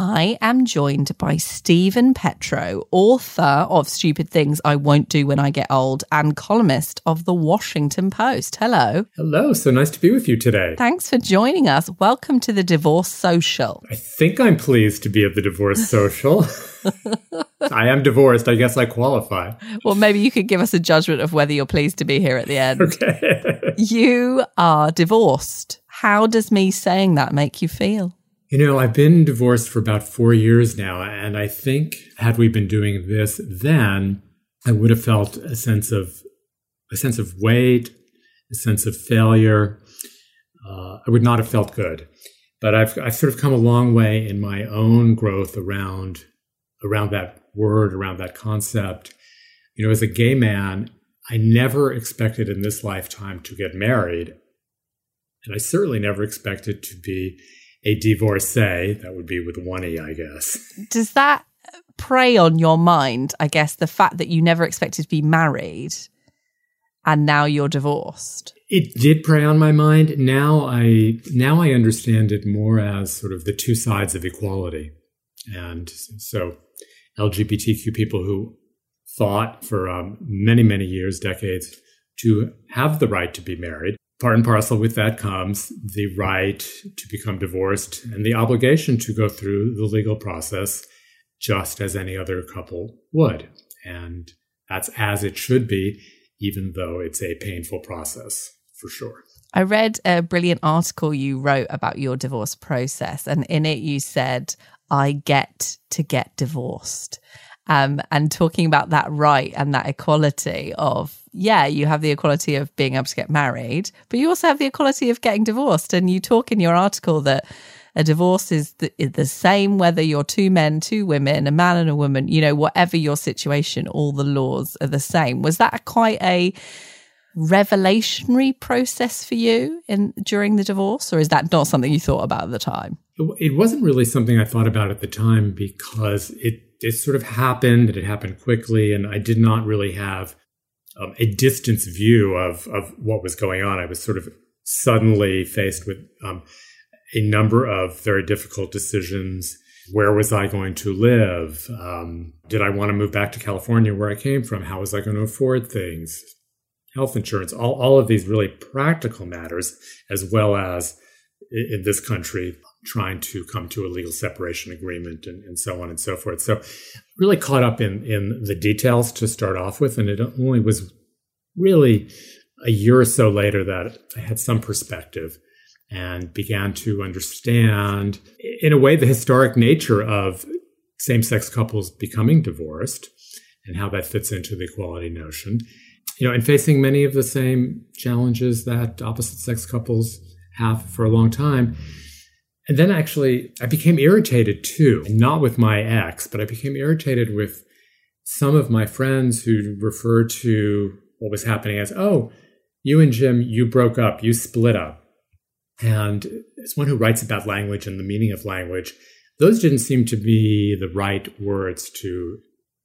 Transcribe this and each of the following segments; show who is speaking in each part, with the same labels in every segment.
Speaker 1: I am joined by Steven Petrow, author of Stupid Things I Won't Do When I Get Old and columnist of The Washington Post. Hello.
Speaker 2: Hello, so nice to be with you today.
Speaker 1: Thanks for joining us. Welcome to the Divorce Social.
Speaker 2: I think I'm pleased to be at the Divorce Social. I am divorced. I guess I qualify.
Speaker 1: Well, maybe you could give us a judgment of whether you're pleased to be here at the end.
Speaker 2: Okay.
Speaker 1: you are divorced. How does me saying that make you feel?
Speaker 2: You know, I've been divorced for about four years now, and I think had we been doing this then, I would have felt a sense of a sense of weight, a sense of failure. Uh, I would not have felt good. But I've I've sort of come a long way in my own growth around around that word, around that concept. You know, as a gay man, I never expected in this lifetime to get married, and I certainly never expected to be a divorcee. That would be with one E, I guess.
Speaker 1: Does that prey on your mind? I guess the fact that you never expected to be married and now you're divorced.
Speaker 2: It did prey on my mind. Now I now I understand it more as sort of the two sides of equality. And so LGBTQ people who fought for um, many, many years, decades, to have the right to be married part and parcel with that comes the right to become divorced and the obligation to go through the legal process just as any other couple would. And that's as it should be, even though it's a painful process for sure.
Speaker 1: I read a brilliant article you wrote about your divorce process, and in it you said, I get to get divorced. Um, and talking about that right and that equality of yeah, you have the equality of being able to get married, but you also have the equality of getting divorced. And you talk in your article that a divorce is the, is the same whether you're two men, two women, a man and a woman, you know, whatever your situation, all the laws are the same. Was that quite a revelationary process for you in during the divorce, or is that not something you thought about at the time?
Speaker 2: It wasn't really something I thought about at the time because it it sort of happened and it happened quickly, and I did not really have um, a distance view of of what was going on. I was sort of suddenly faced with um, a number of very difficult decisions. Where was I going to live? Um, did I want to move back to California, where I came from? How was I going to afford things? Health insurance, all, all of these really practical matters, as well as in this country, trying to come to a legal separation agreement and, and, so on and so forth. So really caught up in in the details to start off with, and it only was really a year or so later that I had some perspective and began to understand, in a way, the historic nature of same sex couples becoming divorced and how that fits into the equality notion. you know, and facing many of the same challenges that opposite sex couples have for a long time. And then actually, I became irritated too, not with my ex, but I became irritated with some of my friends who refer to what was happening as, oh, you and Jim, you broke up, you split up. And as one who writes about language and the meaning of language, those didn't seem to be the right words to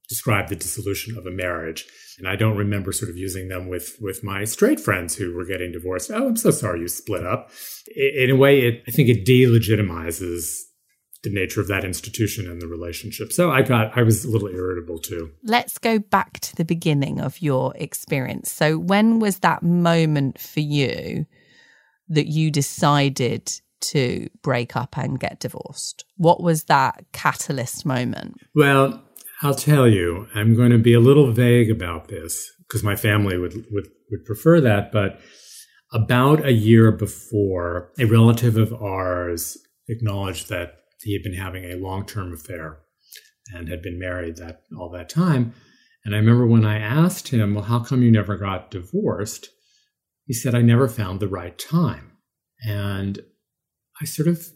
Speaker 2: describe the dissolution of a marriage. And I don't remember sort of using them with, with my straight friends who were getting divorced. Oh, I'm so sorry you split up. In a way, it, I think it delegitimizes the nature of that institution and the relationship. So I got, I was a little irritable too.
Speaker 1: Let's go back to the beginning of your experience. So when was that moment for you that you decided to break up and get divorced? What was that catalyst moment?
Speaker 2: Well, I'll tell you, I'm going to be a little vague about this because my family would, would, would prefer that. But about a year before, a relative of ours acknowledged that he had been having a long term affair and had been married that all that time. And I remember when I asked him, Well, how come you never got divorced? He said, I never found the right time. And I sort of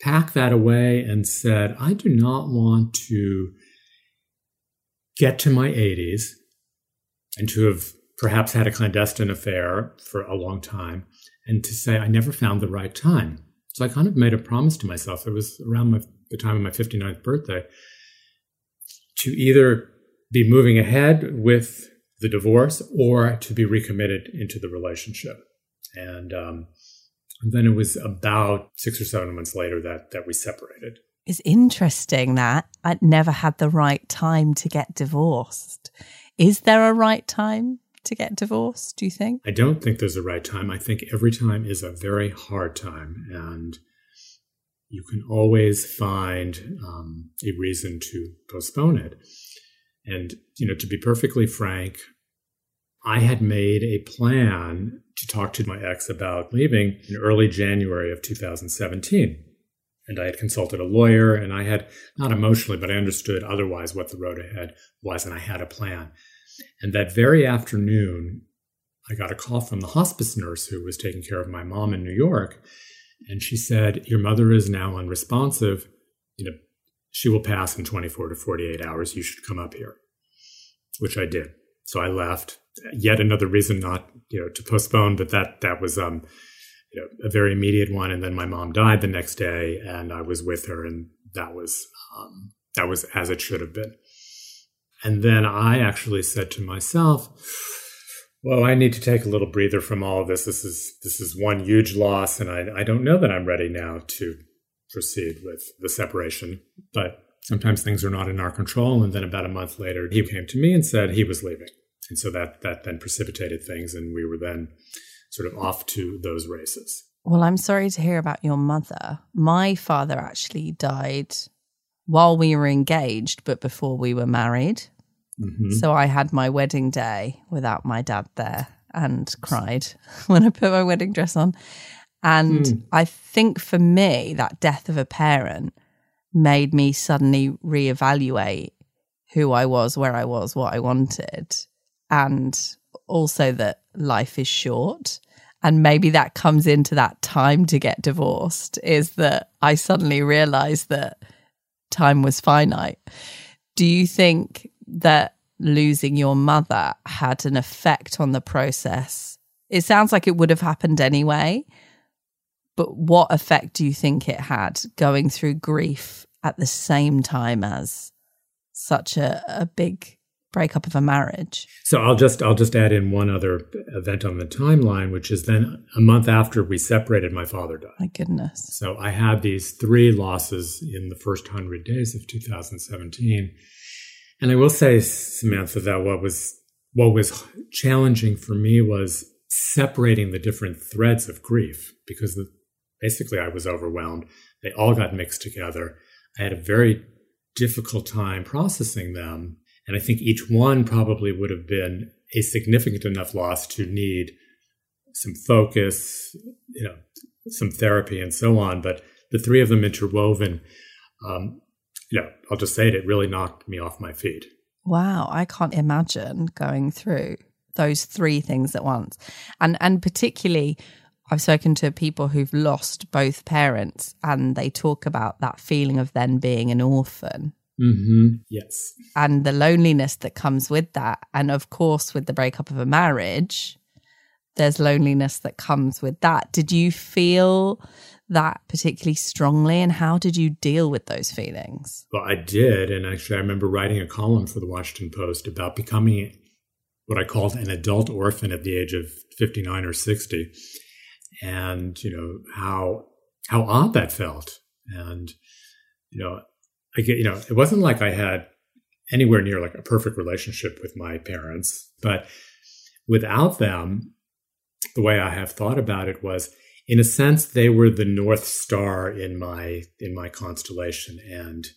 Speaker 2: packed that away and said, I do not want to get to my 80s and to have perhaps had a clandestine affair for a long time and to say, I never found the right time. So I kind of made a promise to myself. It was around my, the time of my 59th birthday to either be moving ahead with the divorce or to be recommitted into the relationship. And, um, and then it was about six or seven months later that that we separated.
Speaker 1: It's interesting that I'd never had the right time to get divorced. Is there a right time to get divorced, do you think?
Speaker 2: I don't think there's a right time. I think every time is a very hard time. And you can always find um, a reason to postpone it. And, you know, to be perfectly frank, I had made a plan to talk to my ex about leaving in early January of 2017. And I had consulted a lawyer and I had, not emotionally, but I understood otherwise what the road ahead was and I had a plan. And that very afternoon, I got a call from the hospice nurse who was taking care of my mom in New York. And she said, Your mother is now unresponsive. You know, she will pass in 24 to 48 hours. You should come up here, which I did. So I left. Yet another reason not, you know, to postpone, but that that was um, you know, a very immediate one. And then my mom died the next day, and I was with her, and that was um, that was as it should have been. And then I actually said to myself, well, I need to take a little breather from all of this. This is this is one huge loss, and I, I don't know that I'm ready now to proceed with the separation. But sometimes things are not in our control. And then about a month later, he came to me and said he was leaving, and so that that then precipitated things, and we were then sort of off to those races.
Speaker 1: Well, I'm sorry to hear about your mother. My father actually died while we were engaged, but before we were married. Mm-hmm. So I had my wedding day without my dad there and cried when I put my wedding dress on. And mm. I think for me, that death of a parent made me suddenly reevaluate who I was, where I was, what I wanted, and also that life is short. And maybe that comes into that time to get divorced is that I suddenly realized that time was finite. Do you think that losing your mother had an effect on the process? It sounds like it would have happened anyway, but what effect do you think it had going through grief at the same time as such a, a big breakup of a marriage.
Speaker 2: So I'll just I'll just add in one other event on the timeline, which is then a month after we separated, my father died.
Speaker 1: My goodness.
Speaker 2: So I had these three losses in the first hundred days of 2017. And I will say, Samantha, that what was what was challenging for me was separating the different threads of grief because the, basically I was overwhelmed. They all got mixed together. I had a very difficult time processing them and I think each one probably would have been a significant enough loss to need some focus, you know, some therapy and so on. But the three of them interwoven, um, you know, I'll just say it, it really knocked me off my feet.
Speaker 1: Wow. I can't imagine going through those three things at once. And and particularly I've spoken to people who've lost both parents and they talk about that feeling of then being an orphan.
Speaker 2: Mm-hmm. Yes.
Speaker 1: And the loneliness that comes with that. And of course, with the breakup of a marriage, there's loneliness that comes with that. Did you feel that particularly strongly and how did you deal with those feelings?
Speaker 2: Well, I did. And actually, I remember writing a column for the Washington Post about becoming what I called an adult orphan at the age of 59 or 60 and you know how how odd that felt and you know i get you know it wasn't like i had anywhere near like a perfect relationship with my parents but without them the way i have thought about it was in a sense they were the north star in my in my constellation and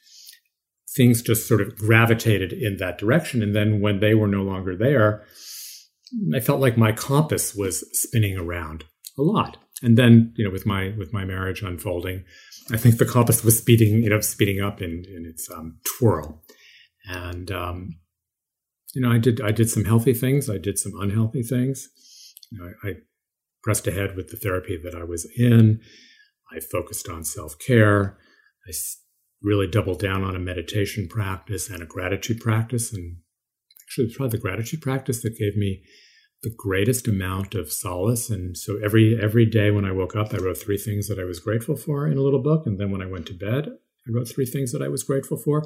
Speaker 2: things just sort of gravitated in that direction and then when they were no longer there i felt like my compass was spinning around a lot. And then, you know, with my with my marriage unfolding, I think the compass was speeding, you know, speeding up in, in its um, twirl. And um, you know, I did I did some healthy things, I did some unhealthy things. You know, I, I pressed ahead with the therapy that I was in. I focused on self care. I really doubled down on a meditation practice and a gratitude practice. And actually, it's probably the gratitude practice that gave me the greatest amount of solace. And so every every day when I woke up, I wrote three things that I was grateful for in a little book. And then when I went to bed, I wrote three things that I was grateful for.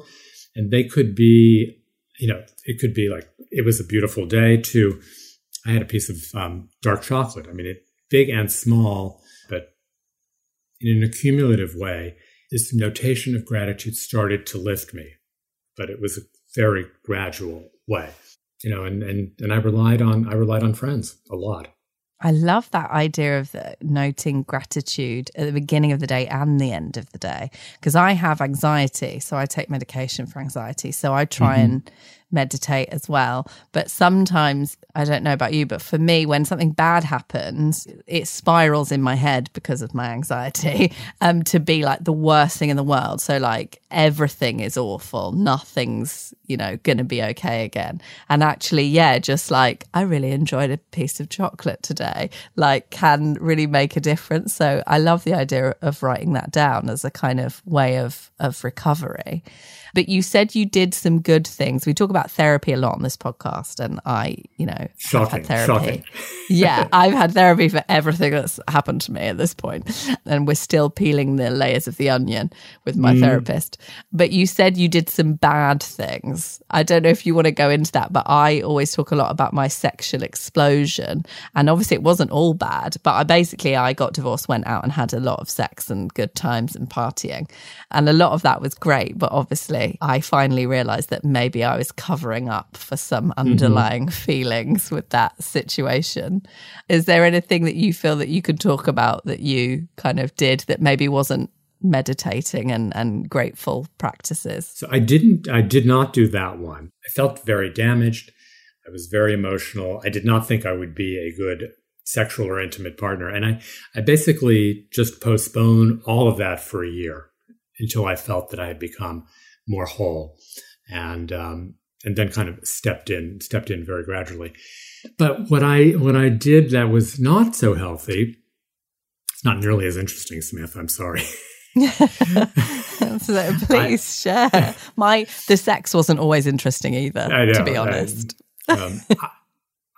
Speaker 2: And they could be, you know, it could be like it was a beautiful day to I had a piece of um, dark chocolate. I mean, it big and small, but in an accumulative way, this notation of gratitude started to lift me. But it was a very gradual way you know, and and and I relied on I relied on friends a lot.
Speaker 1: I love that idea of noting gratitude at the beginning of the day and the end of the day because I have anxiety, so I take medication for anxiety. So I try mm-hmm. and meditate as well. But sometimes, I don't know about you, but for me, when something bad happens, it spirals in my head because of my anxiety um, to be like the worst thing in the world. So, like, everything is awful, nothing's, you know, going to be okay again. And actually, yeah, just like, I really enjoyed a piece of chocolate today, like, can really make a difference. So, I love the idea of writing that down as a kind of way of, of recovery. But you said you did some good things. We talk about therapy a lot on this podcast, and I, you know,
Speaker 2: shocking,
Speaker 1: had therapy.
Speaker 2: Shocking.
Speaker 1: yeah, I've had therapy for everything that's happened to me at this point, and we're still peeling the layers of the onion with my mm. therapist. But you said you did some bad things. I don't know if you want to go into that, but I always talk a lot about my sexual explosion, and obviously it wasn't all bad. But I basically I got divorced, went out and had a lot of sex and good times and partying, and a lot of that was great. But obviously I finally realized that maybe I was covering up for some mm-hmm. underlying mm-hmm. feelings with that situation. Is there anything that you feel that you could talk about that you kind of did that maybe wasn't meditating and, and grateful practices?
Speaker 2: So I didn't, I did not do that one. I felt very damaged. I was very emotional. I did not think I would be a good sexual or intimate partner. And I, I basically just postponed all of that for a year until I felt that I had become more whole, and um, and then kind of stepped in, stepped in very gradually. But what I what I did that was not so healthy. It's not nearly as interesting, Smith. I'm sorry.
Speaker 1: so please I, share. My the sex wasn't always interesting either, know, to be honest. um,
Speaker 2: I,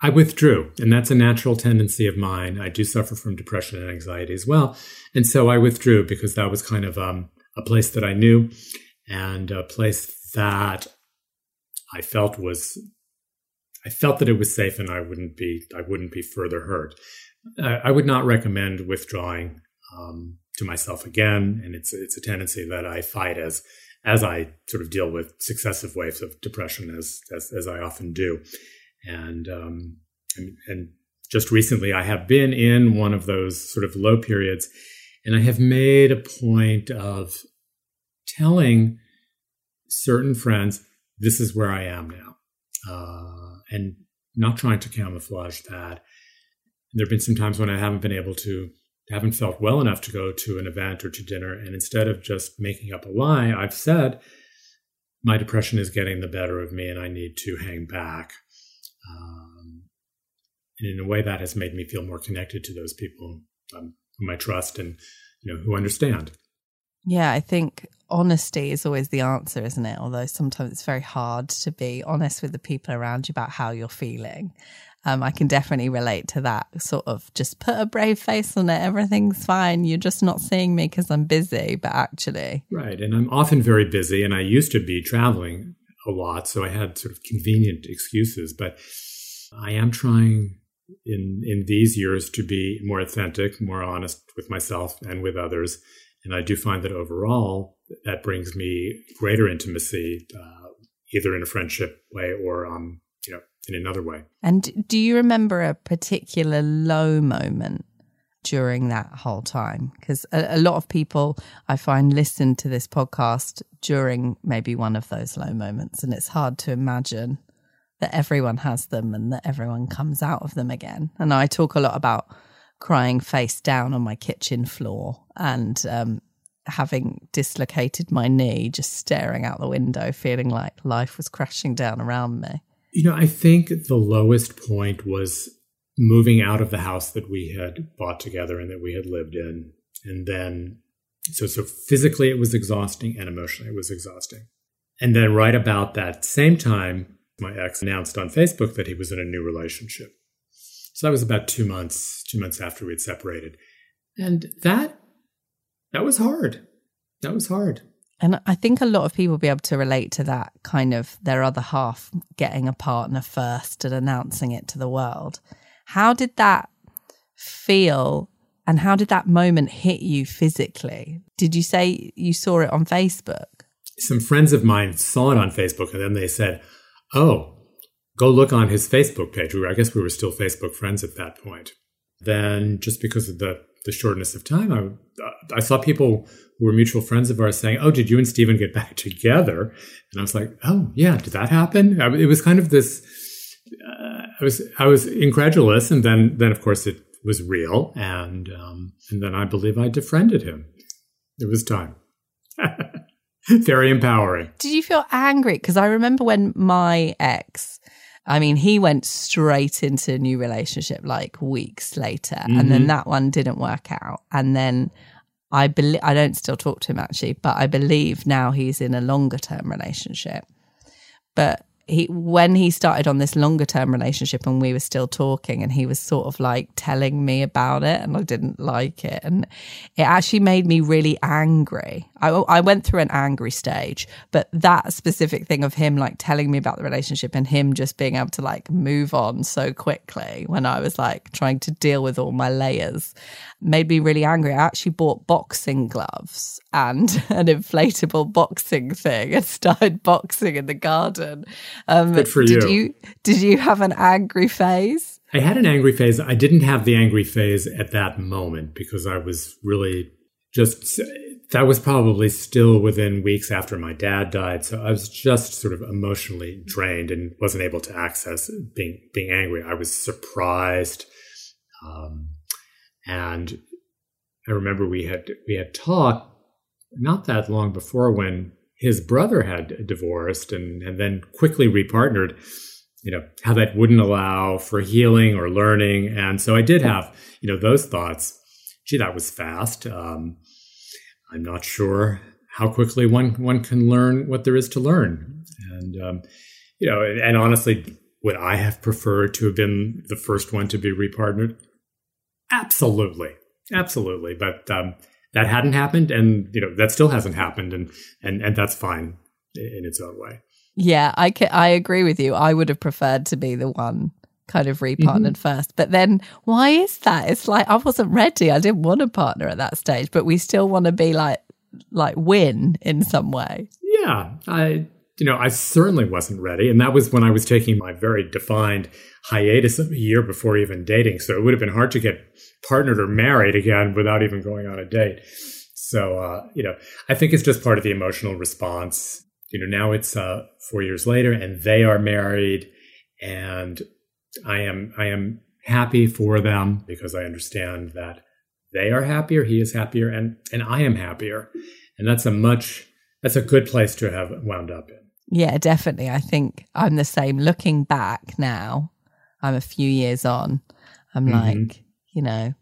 Speaker 2: I withdrew, and that's a natural tendency of mine. I do suffer from depression and anxiety as well, and so I withdrew because that was kind of um, a place that I knew and a place that I felt was I felt that it was safe and I wouldn't be I wouldn't be further hurt. I would not recommend withdrawing um, to myself again, and it's it's a tendency that I fight as as I sort of deal with successive waves of depression as as, as I often do, and, um, and and just recently I have been in one of those sort of low periods, and I have made a point of telling certain friends, this is where I am now, uh, and not trying to camouflage that. There have been some times when I haven't been able to, haven't felt well enough to go to an event or to dinner. And instead of just making up a lie, I've said, my depression is getting the better of me and I need to hang back. Um, And in a way, that has made me feel more connected to those people um, whom I trust and you know who understand.
Speaker 1: Yeah, I think honesty is always the answer, isn't it? Although sometimes it's very hard to be honest with the people around you about how you're feeling. Um, I can definitely relate to that sort of just put a brave face on it. Everything's fine. You're just not seeing me because I'm busy, but actually.
Speaker 2: Right. And I'm often very busy, and I used to be traveling a lot. So I had sort of convenient excuses, but I am trying in in these years to be more authentic, more honest with myself and with others. And I do find that overall, that brings me greater intimacy, uh, either in a friendship way or, um, you know, in another way.
Speaker 1: And do you remember a particular low moment during that whole time? Because a, a lot of people I find listen to this podcast during maybe one of those low moments, and it's hard to imagine that everyone has them and that everyone comes out of them again. And I talk a lot about crying face down on my kitchen floor and um, having dislocated my knee, just staring out the window, feeling like life was crashing down around me.
Speaker 2: You know, I think the lowest point was moving out of the house that we had bought together and that we had lived in. And then, so, so physically it was exhausting and emotionally it was exhausting. And then, right about that same time, my ex announced on Facebook that he was in a new relationship. So that was about two months, two months after we had separated. And that that was hard. That was hard.
Speaker 1: And I think a lot of people will be able to relate to that kind of their other half getting a partner first and announcing it to the world. How did that feel and how did that moment hit you physically? Did you say you saw it on Facebook?
Speaker 2: Some friends of mine saw it on Facebook and then they said, Oh, go look on his Facebook page. I guess we were still Facebook friends at that point. Then, just because of the, the shortness of time, I, I saw people who were mutual friends of ours saying, Oh, did you and Steven get back together? And I was like, Oh, yeah, did that happen? It was kind of this. Uh, I was I was incredulous, and then then of course it was real, and um, and then I believe I defriended him. It was time. Very empowering.
Speaker 1: Did you feel angry? Because I remember when my ex, I mean, he went straight into a new relationship like weeks later, mm-hmm. and then mm-hmm. that one didn't work out. And then I believe, I don't still talk to him actually, but I believe now he's in a longer term relationship. But he when he started on this longer term relationship and we were still talking and he was sort of like telling me about it and I didn't like it and it actually made me really angry. I I went through an angry stage, but that specific thing of him like telling me about the relationship and him just being able to like move on so quickly when I was like trying to deal with all my layers made me really angry. I actually bought boxing gloves and an inflatable boxing thing and started boxing in the garden.
Speaker 2: Um, Good for
Speaker 1: did you. you. Did you have an angry phase?
Speaker 2: I had an angry phase. I didn't have the angry phase at that moment because I was really just that was probably still within weeks after my dad died. So I was just sort of emotionally drained and wasn't able to access being being angry. I was surprised. Um, and I remember we had we had talked not that long before when his brother had divorced and, and then quickly repartnered, you know, how that wouldn't allow for healing or learning. And so I did have, you know, those thoughts. Gee, that was fast. Um, I'm not sure how quickly one one can learn what there is to learn. And um, you know, and honestly, would I have preferred to have been the first one to be repartnered? Absolutely, absolutely. But um, that hadn't happened, and you know that still hasn't happened, and and and that's fine in its own way.
Speaker 1: Yeah, I can, I agree with you. I would have preferred to be the one kind of repartnered mm-hmm. first. But then why is that? It's like I wasn't ready. I didn't want a partner at that stage, but we still want to be like like win in some way.
Speaker 2: Yeah. I you know, I certainly wasn't ready. And that was when I was taking my very defined hiatus of a year before even dating. So it would have been hard to get partnered or married again without even going on a date. So, uh, you know, I think it's just part of the emotional response. You know, now it's uh, four years later and they are married and I am, I am happy for them because I understand that they are happier, he is happier, and, and I am happier. And that's a much, that's a good place to have wound up in.
Speaker 1: Yeah, definitely. I think I'm the same. Looking back now, I'm a few years on. I'm mm-hmm. like, you know,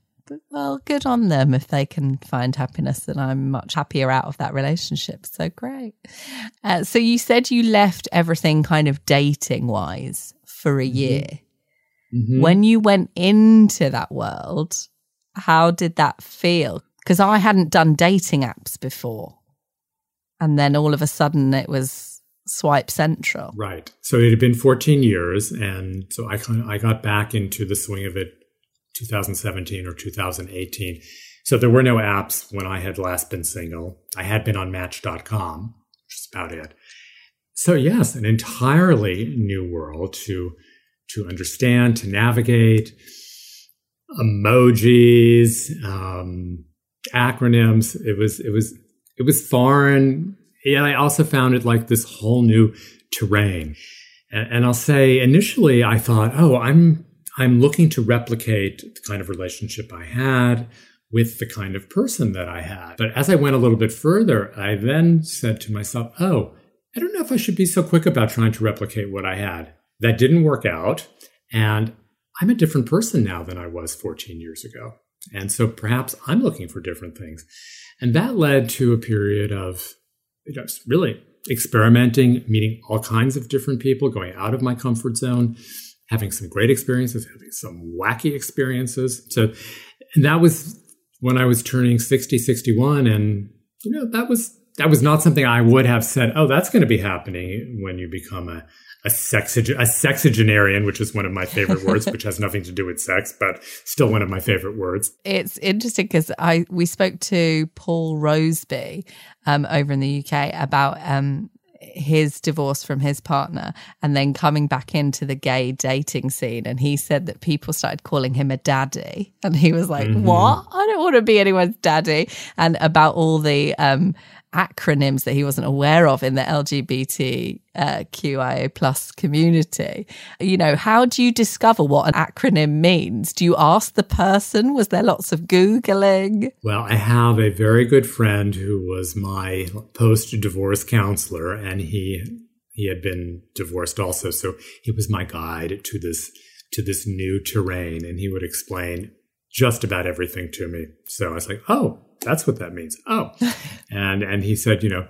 Speaker 1: well, good on them if they can find happiness, and I'm much happier out of that relationship. So great. Uh, so you said you left everything kind of dating wise for a mm-hmm. year. Mm-hmm. When you went into that world, how did that feel? Because I hadn't done dating apps before. And then all of a sudden it was swipe central.
Speaker 2: Right. So it had been 14 years. And so I, I got back into the swing of it 2017 or 2018. So there were no apps when I had last been single. I had been on Match.com, which is about it. So yes, an entirely new world to to understand, to navigate, emojis, um, acronyms. It was it was it was foreign. Yeah, I also found it like this whole new terrain. And, and I'll say initially I thought, oh, I'm I'm looking to replicate the kind of relationship I had with the kind of person that I had. But as I went a little bit further, I then said to myself, oh, I don't know if I should be so quick about trying to replicate what I had. That didn't work out. And I'm a different person now than I was 14 years ago. And so perhaps I'm looking for different things. And that led to a period of you know, really experimenting, meeting all kinds of different people, going out of my comfort zone, having some great experiences, having some wacky experiences. So, and that was when I was turning 60, 61. And, you know, that was, that was not something I would have said, oh, that's going to be happening when you become a, a, a sexagenarian, which is one of my favorite words, which has nothing to do with sex, but still one of my favorite words.
Speaker 1: It's interesting because I we spoke to Paul Roseby um, over in the UK about um, his divorce from his partner and then coming back into the gay dating scene. And he said that people started calling him a daddy. And he was like, mm-hmm. What? I don't want to be anyone's daddy. And about all the um, acronyms that he wasn't aware of in the LGBTQIA uh, plus community. You know, how do you discover what an acronym means? Do you ask the person? Was there lots of Googling?
Speaker 2: Well, I have a very good friend who was my post divorce counselor, and he he had been divorced also. So he was my guide to this to this new terrain and he would explain just about everything to me. So I was like, oh, that's what that means. Oh. and and he said, you know,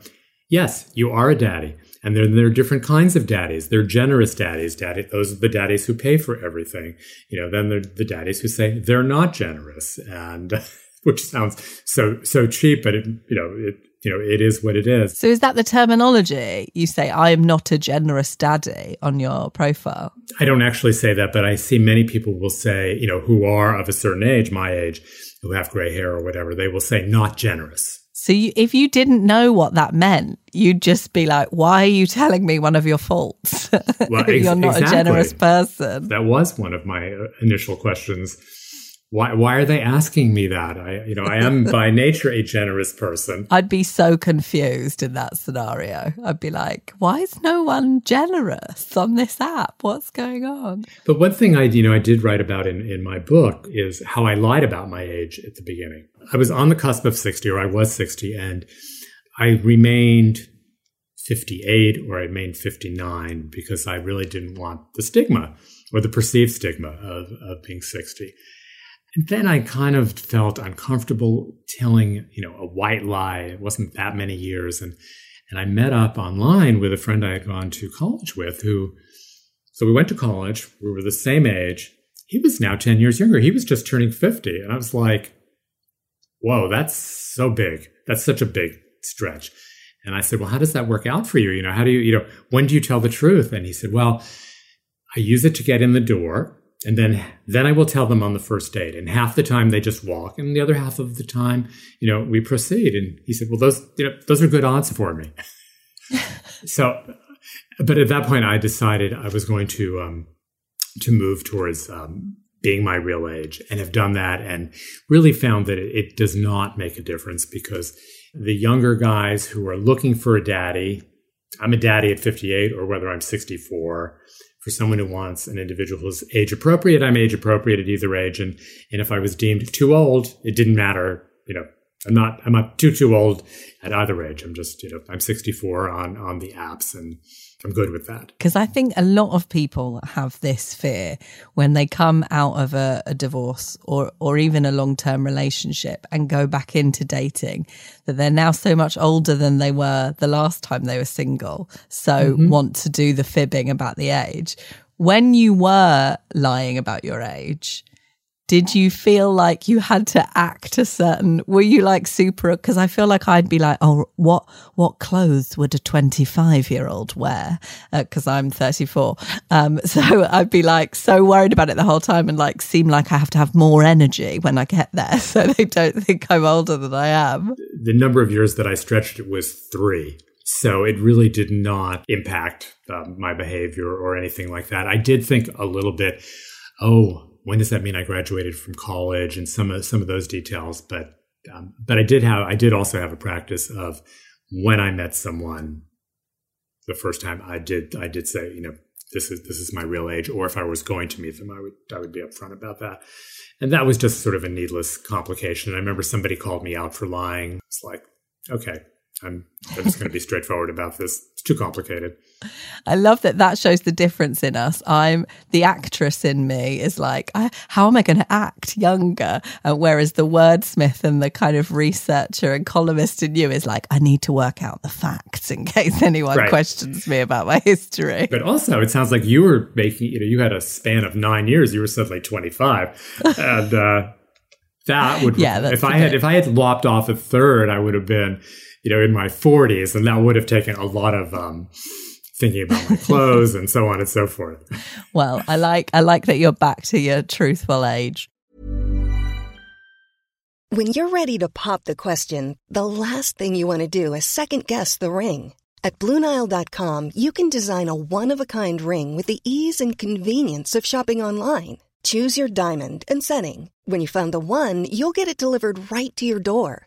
Speaker 2: yes, you are a daddy. And there, there are different kinds of daddies. They're generous daddies. Daddy, those are the daddies who pay for everything. You know, then there are the daddies who say they're not generous, and which sounds so so cheap, but it you know it you know it is what it is.
Speaker 1: So is that the terminology you say? I am not a generous daddy on your profile.
Speaker 2: I don't actually say that, but I see many people will say you know who are of a certain age, my age who have gray hair or whatever, they will say not generous.
Speaker 1: So you, if you didn't know what that meant, you'd just be like, "Why are you telling me one of your faults? Well, ex- You're not exactly. a generous person."
Speaker 2: That was one of my uh, initial questions why why are they asking me that? I you know i am by nature a generous person.
Speaker 1: I'd be so confused in that scenario. I'd be like why is no one generous on this app? What's going on?
Speaker 2: But one thing i you know i did write about in in my book is how i lied about my age at the beginning. I was on the cusp of 60 or i was 60 and i remained 58 or i remained 59 because i really didn't want the stigma or the perceived stigma of, of being 60 and then I kind of felt uncomfortable telling, you know, a white lie. It wasn't that many years. And, and I met up online with a friend I had gone to college with who, so we went to college. We were the same age. He was now 10 years younger. He was just turning 50. And I was like, whoa, that's so big. That's such a big stretch. And I said, well, how does that work out for you? You know, how do you, you know, when do you tell the truth? And he said, well, I use it to get in the door and then then I will tell them on the first date. And half the time they just walk, and the other half of the time, you know, we proceed. And he said, "Well, those you know those are good odds for me." so, but at that point, I decided I was going to um, to move towards um, being my real age, and have done that, and really found that it, it does not make a difference because the younger guys who are looking for a daddy, I'm a daddy at 58, or whether I'm 64 for someone who wants an individual who's age appropriate, I'm age appropriate at either age. And, and if I was deemed too old, it didn't matter, you know, I'm not I'm not too too old at either age. I'm just you know I'm 64 on on the apps and I'm good with that.
Speaker 1: Because I think a lot of people have this fear when they come out of a, a divorce or or even a long term relationship and go back into dating that they're now so much older than they were the last time they were single. So mm-hmm. want to do the fibbing about the age. When you were lying about your age, did you feel like you had to act a certain were you like super because i feel like i'd be like oh what what clothes would a 25 year old wear? Because uh, i'm 34 um, so i'd be like so worried about it the whole time and like seem like i have to have more energy when i get there. So they don't think i'm older than i am.
Speaker 2: The number of years that i stretched it was three. So it really did not impact um, my behavior or anything like that. I did think a little bit oh when does that mean I graduated from college and some of some of those details. But um, but I did have I did also have a practice of when I met someone the first time I did I did say you know this is this is my real age or if I was going to meet them I would I would be upfront about that. And that was just sort of a needless complication. And I remember somebody called me out for lying. It's like, okay, I'm, I'm just going to be straightforward about this. It's too complicated.
Speaker 1: I love that that shows the difference in us. I'm the actress in me is like, I, how am I going to act younger? Uh, whereas the wordsmith and the kind of researcher and columnist in you is like, I need to work out the facts in case anyone right. questions me about my history.
Speaker 2: But also, it sounds like you were making, you know, you had a span of nine years. You were suddenly 25. and, uh, that would, yeah, if I had, if I had lopped off a third, I would have been, you know, in my 40s, and that would have taken a lot of um, thinking about my clothes and so on and so forth.
Speaker 1: Well, I like I like that you're back to your truthful age.
Speaker 3: When you're ready to pop the question, the last thing you want to do is second guess the ring. At BlueNile.com, you can design a one of a kind ring with the ease and convenience of shopping online. Choose your diamond and setting. When you find the one, you'll get it delivered right to your door.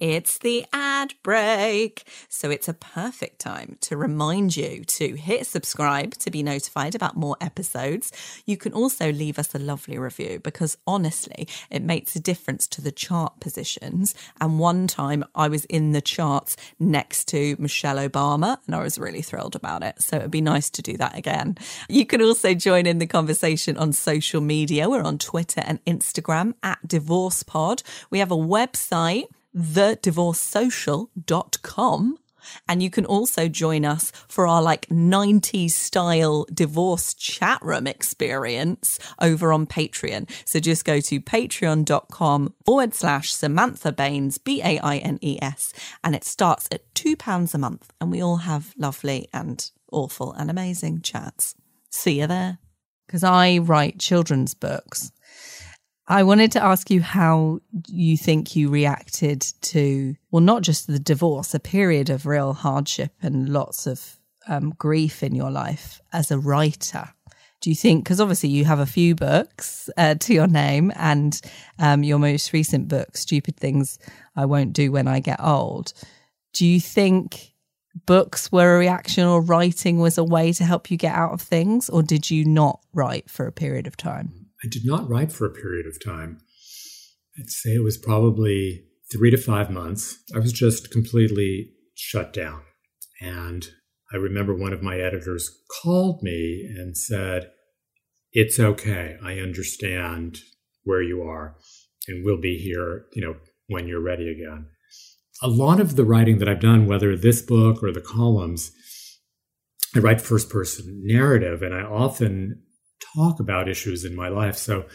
Speaker 1: It's the ad break. So it's a perfect time to remind you to hit subscribe to be notified about more episodes. You can also leave us a lovely review because honestly, it makes a difference to the chart positions. And one time I was in the charts next to Michelle Obama and I was really thrilled about it. So it'd be nice to do that again. You can also join in the conversation on social media. We're on Twitter and Instagram at Divorce Pod. We have a website thedivorcesocial.com. And you can also join us for our like 90s style divorce chat room experience over on Patreon. So just go to patreon.com forward slash Samantha Baines, B A I N E S, and it starts at £2 a month. And we all have lovely and awful and amazing chats. See you there. Because I write children's books I wanted to ask you how you think you reacted to, well, not just the divorce, a period of real hardship and lots of um, grief in your life as a writer. Do you think, because obviously you have a few books uh, to your name and um, your most recent book, Stupid Things I Won't Do When I Get Old. Do you think books were a reaction or writing was a way to help you get out of things, or did you not write for a period of time?
Speaker 2: I did not write for a period of time. I'd say it was probably three to five months. I was just completely shut down. And I remember one of my editors called me and said, It's okay. I understand where you are, and we'll be here, you know, when you're ready again. A lot of the writing that I've done, whether this book or the columns, I write first person narrative, and I often talk about issues in my life. So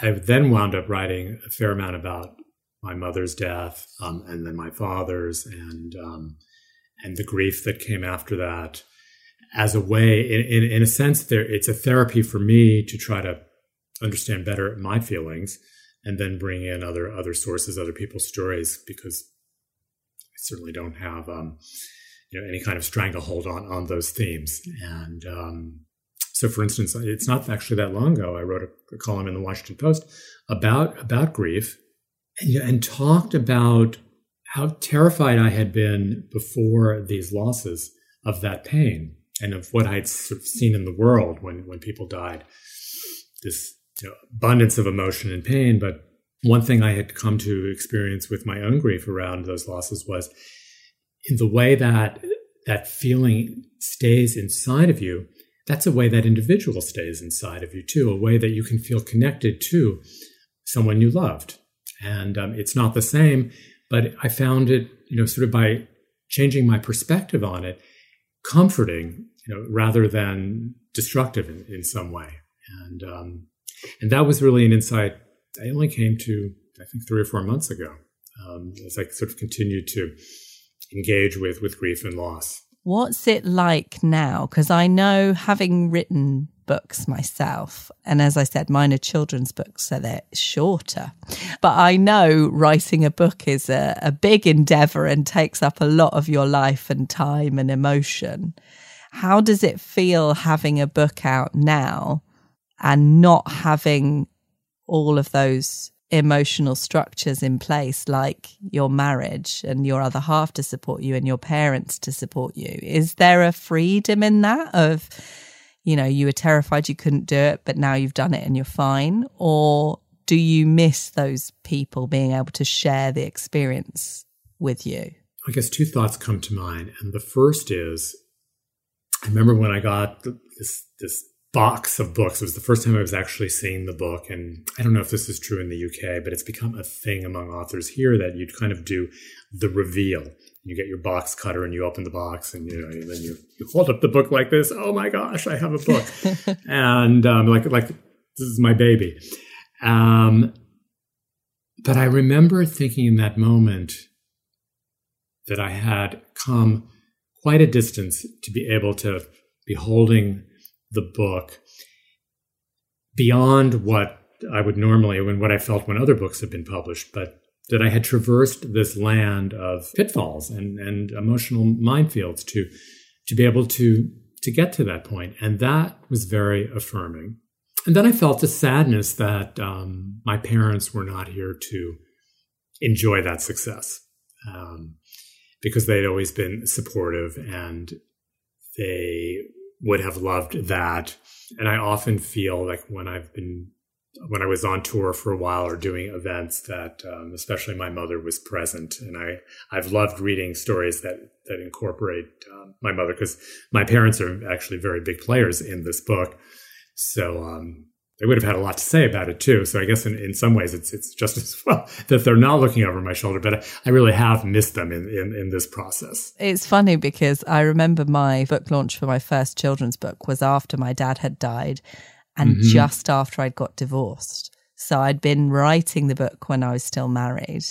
Speaker 2: I then wound up writing a fair amount about my mother's death, um, and then my father's, and um, and the grief that came after that as a way in, in, in, a sense there it's a therapy for me to try to understand better my feelings and then bring in other other sources other people's stories because i certainly don't have um, you know any kind of stranglehold on on those themes and um, so for instance it's not actually that long ago i wrote a, a column in the washington post about about grief and, and talked about how terrified I had been before these losses of that pain and of what I'd sort of seen in the world when, when people died. This you know, abundance of emotion and pain. But one thing I had come to experience with my own grief around those losses was in the way that that feeling stays inside of you, that's a way that individual stays inside of you too, a way that you can feel connected to someone you loved. And um, it's not the same but I found it, you know, sort of by changing my perspective on it, comforting, you know, rather than destructive in, in some way. And um, and that was really an insight I only came to, I think, three or four months ago, um, as I sort of continued to engage with with grief and loss.
Speaker 1: What's it like now? Because I know, having written books myself. And as I said, mine are children's books, so they're shorter. But I know writing a book is a, a big endeavor and takes up a lot of your life and time and emotion. How does it feel having a book out now and not having all of those emotional structures in place, like your marriage and your other half to support you and your parents to support you? Is there a freedom in that of, you know, you were terrified you couldn't do it, but now you've done it and you're fine? Or do you miss those people being able to share the experience with you?
Speaker 2: I guess two thoughts come to mind. And the first is I remember when I got this, this box of books. It was the first time I was actually seeing the book. And I don't know if this is true in the UK, but it's become a thing among authors here that you'd kind of do the reveal you get your box cutter and you open the box and you know and then you, you hold up the book like this oh my gosh i have a book and um, like like this is my baby um, but i remember thinking in that moment that i had come quite a distance to be able to be holding the book beyond what i would normally when what i felt when other books had been published but that I had traversed this land of pitfalls and, and emotional minefields to, to be able to, to get to that. And that was very affirming. And then I felt a sadness that um, my parents were not here to enjoy that success um, because they'd always been supportive and they would have loved that. And I often feel like when I've been when I was on tour for a while or doing events that um, especially my mother was present and I I've loved reading stories that that incorporate um, my mother because my parents are actually very big players in this book so um, they would have had a lot to say about it too so I guess in, in some ways it's it's just as well that they're not looking over my shoulder but I, I really have missed them in, in in this process
Speaker 1: it's funny because I remember my book launch for my first children's book was after my dad had died and mm-hmm. just after I'd got divorced. So I'd been writing the book when I was still married.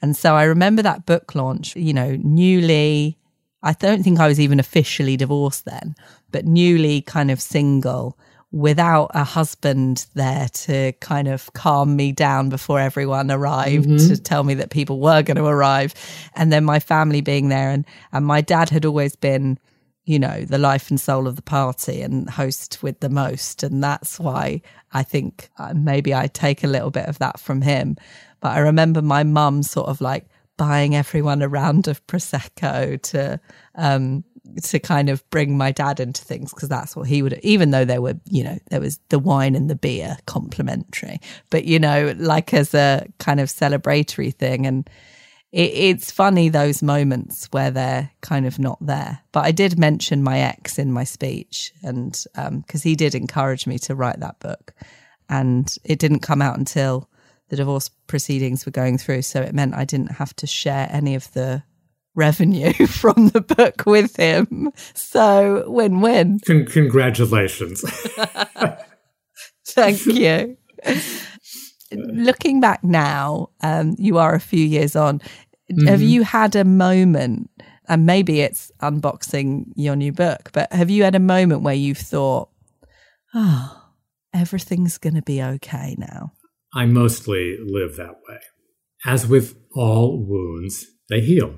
Speaker 1: And so I remember that book launch, you know, newly, I don't think I was even officially divorced then, but newly kind of single without a husband there to kind of calm me down before everyone arrived mm-hmm. to tell me that people were going to arrive and then my family being there and and my dad had always been you know, the life and soul of the party and host with the most. And that's why I think uh, maybe I take a little bit of that from him. But I remember my mum sort of like buying everyone a round of Prosecco to, um, to kind of bring my dad into things because that's what he would even though there were you know there was the wine and the beer complimentary but you know like as a kind of celebratory thing and it, it's funny those moments where they're kind of not there. But i did mention my ex in my speech and because um, he did encourage me to write that book. And it didn't come out until the divorce proceedings were going through so it meant i didn't have to share any of the revenue from the book with him. So win win.
Speaker 2: Con- congratulations.
Speaker 1: Thank you. Looking back now, um, you are a few years on. Mm-hmm. Have you had a moment, and maybe it's unboxing your new book, but have you had a moment where you've thought, oh, everything's going to be okay now?
Speaker 2: I mostly live that way. As with all wounds, they heal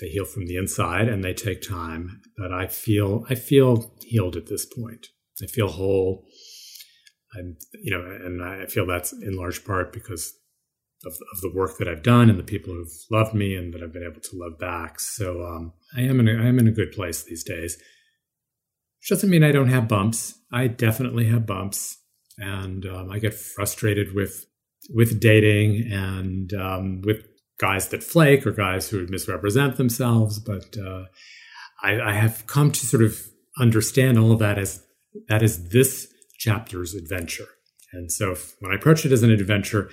Speaker 2: they heal from the inside and they take time. But I feel I feel healed at this point. I feel whole. I'm, you know, and I feel that's in large part because of, of the work that I've done and the people who've loved me and that I've been able to love back. So um, I am in a, I am in a good place these days. Which doesn't mean I don't have bumps. I definitely have bumps, and um, I get frustrated with with dating and um, with guys that flake or guys who misrepresent themselves. But uh, I, I, have come to sort of understand all of that as that is this chapter's adventure. And so if, when I approach it as an adventure,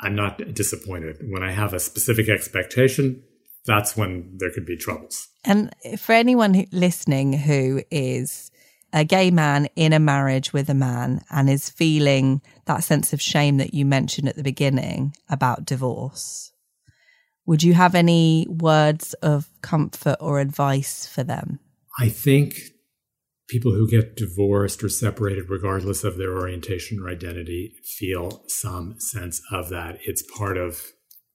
Speaker 2: I'm not disappointed. When I have a specific expectation, that's when there could be troubles.
Speaker 1: And for anyone listening who is a gay man in a marriage with a man and is feeling that sense of shame that you mentioned at the beginning about divorce, would you have any words of comfort or advice for them?
Speaker 2: I think people who get divorced or separated, regardless of their orientation or identity, feel some sense of that. It's part of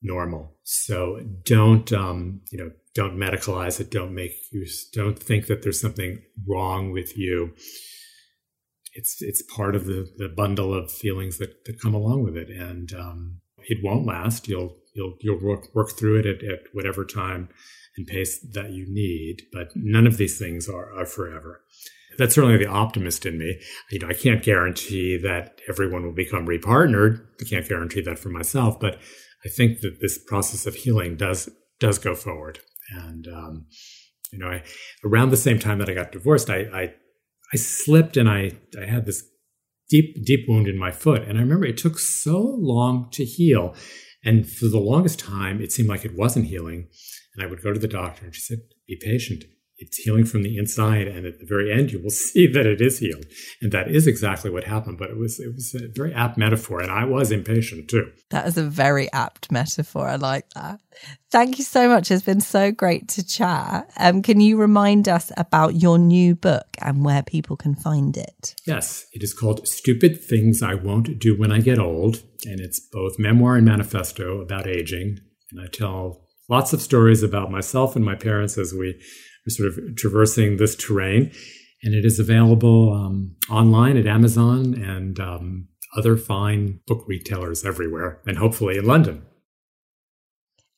Speaker 2: normal. So don't, um, you know, don't medicalize it. Don't make you, don't think that there's something wrong with you. It's, it's part of the, the bundle of feelings that, that come along with it. And, um, it won't last. You'll you'll you'll work work through it at, at whatever time and pace that you need. But none of these things are, are forever. That's certainly the optimist in me. You know, I can't guarantee that everyone will become repartnered. I can't guarantee that for myself, but I think that this process of healing does does go forward. And um, you know, I, around the same time that I got divorced, I, I I slipped and I I had this deep deep wound in my foot, and I remember it took so long to heal. And for the longest time, it seemed like it wasn't healing. And I would go to the doctor and she said, be patient. It's healing from the inside. And at the very end, you will see that it is healed. And that is exactly what happened. But it was, it was a very apt metaphor. And I was impatient too.
Speaker 1: That is a very apt metaphor. I like that. Thank you so much. It's been so great to chat. Um, can you remind us about your new book and where people can find it?
Speaker 2: Yes, it is called Stupid Things I Won't Do When I Get Old. And it's both memoir and manifesto about aging. And I tell lots of stories about myself and my parents as we sort of traversing this terrain. And it is available um, online at Amazon and um, other fine book retailers everywhere, and hopefully in London.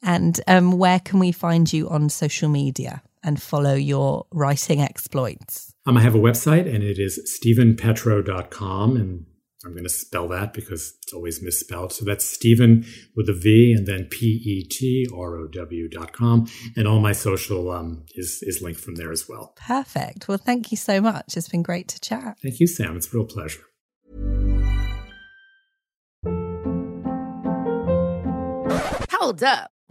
Speaker 1: And um, where can we find you on social media and follow your writing exploits?
Speaker 2: Um, I have a website and it is stevenpetrow.com. And I'm going to spell that because it's always misspelled. So that's Steven with a V and then P E T R O W dot com. And all my social um, is, is linked from there as well.
Speaker 1: Perfect. Well, thank you so much. It's been great to chat.
Speaker 2: Thank you, Sam. It's a real pleasure.
Speaker 4: Hold up.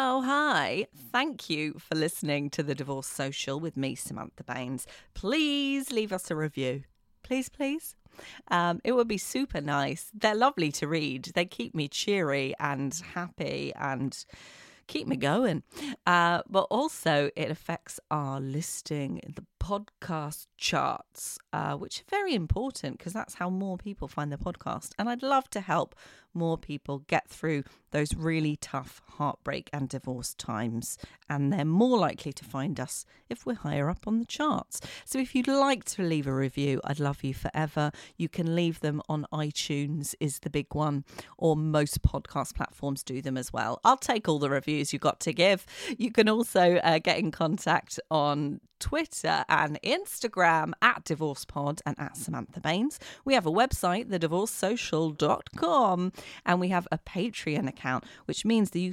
Speaker 1: Oh, hi. Thank you for listening to the Divorce Social with me, Samantha Baines. Please leave us a review. Please, please. Um, it would be super nice. They're lovely to read. They keep me cheery and happy and keep me going. Uh, but also, it affects our listing in the podcast charts, uh, which are very important because that's how more people find the podcast. And I'd love to help more people get through those really tough heartbreak and divorce times. And they're more likely to find us if we're higher up on the charts. So if you'd like to leave a review, I'd love you forever. You can leave them on iTunes, is the big one, or most podcast platforms do them as well. I'll take all the reviews you got to give. You can also uh, get in contact on Twitter and Instagram at DivorcePod and at Samantha Baines. We have a website, thedivorcesocial.com, and we have a Patreon account, which means that you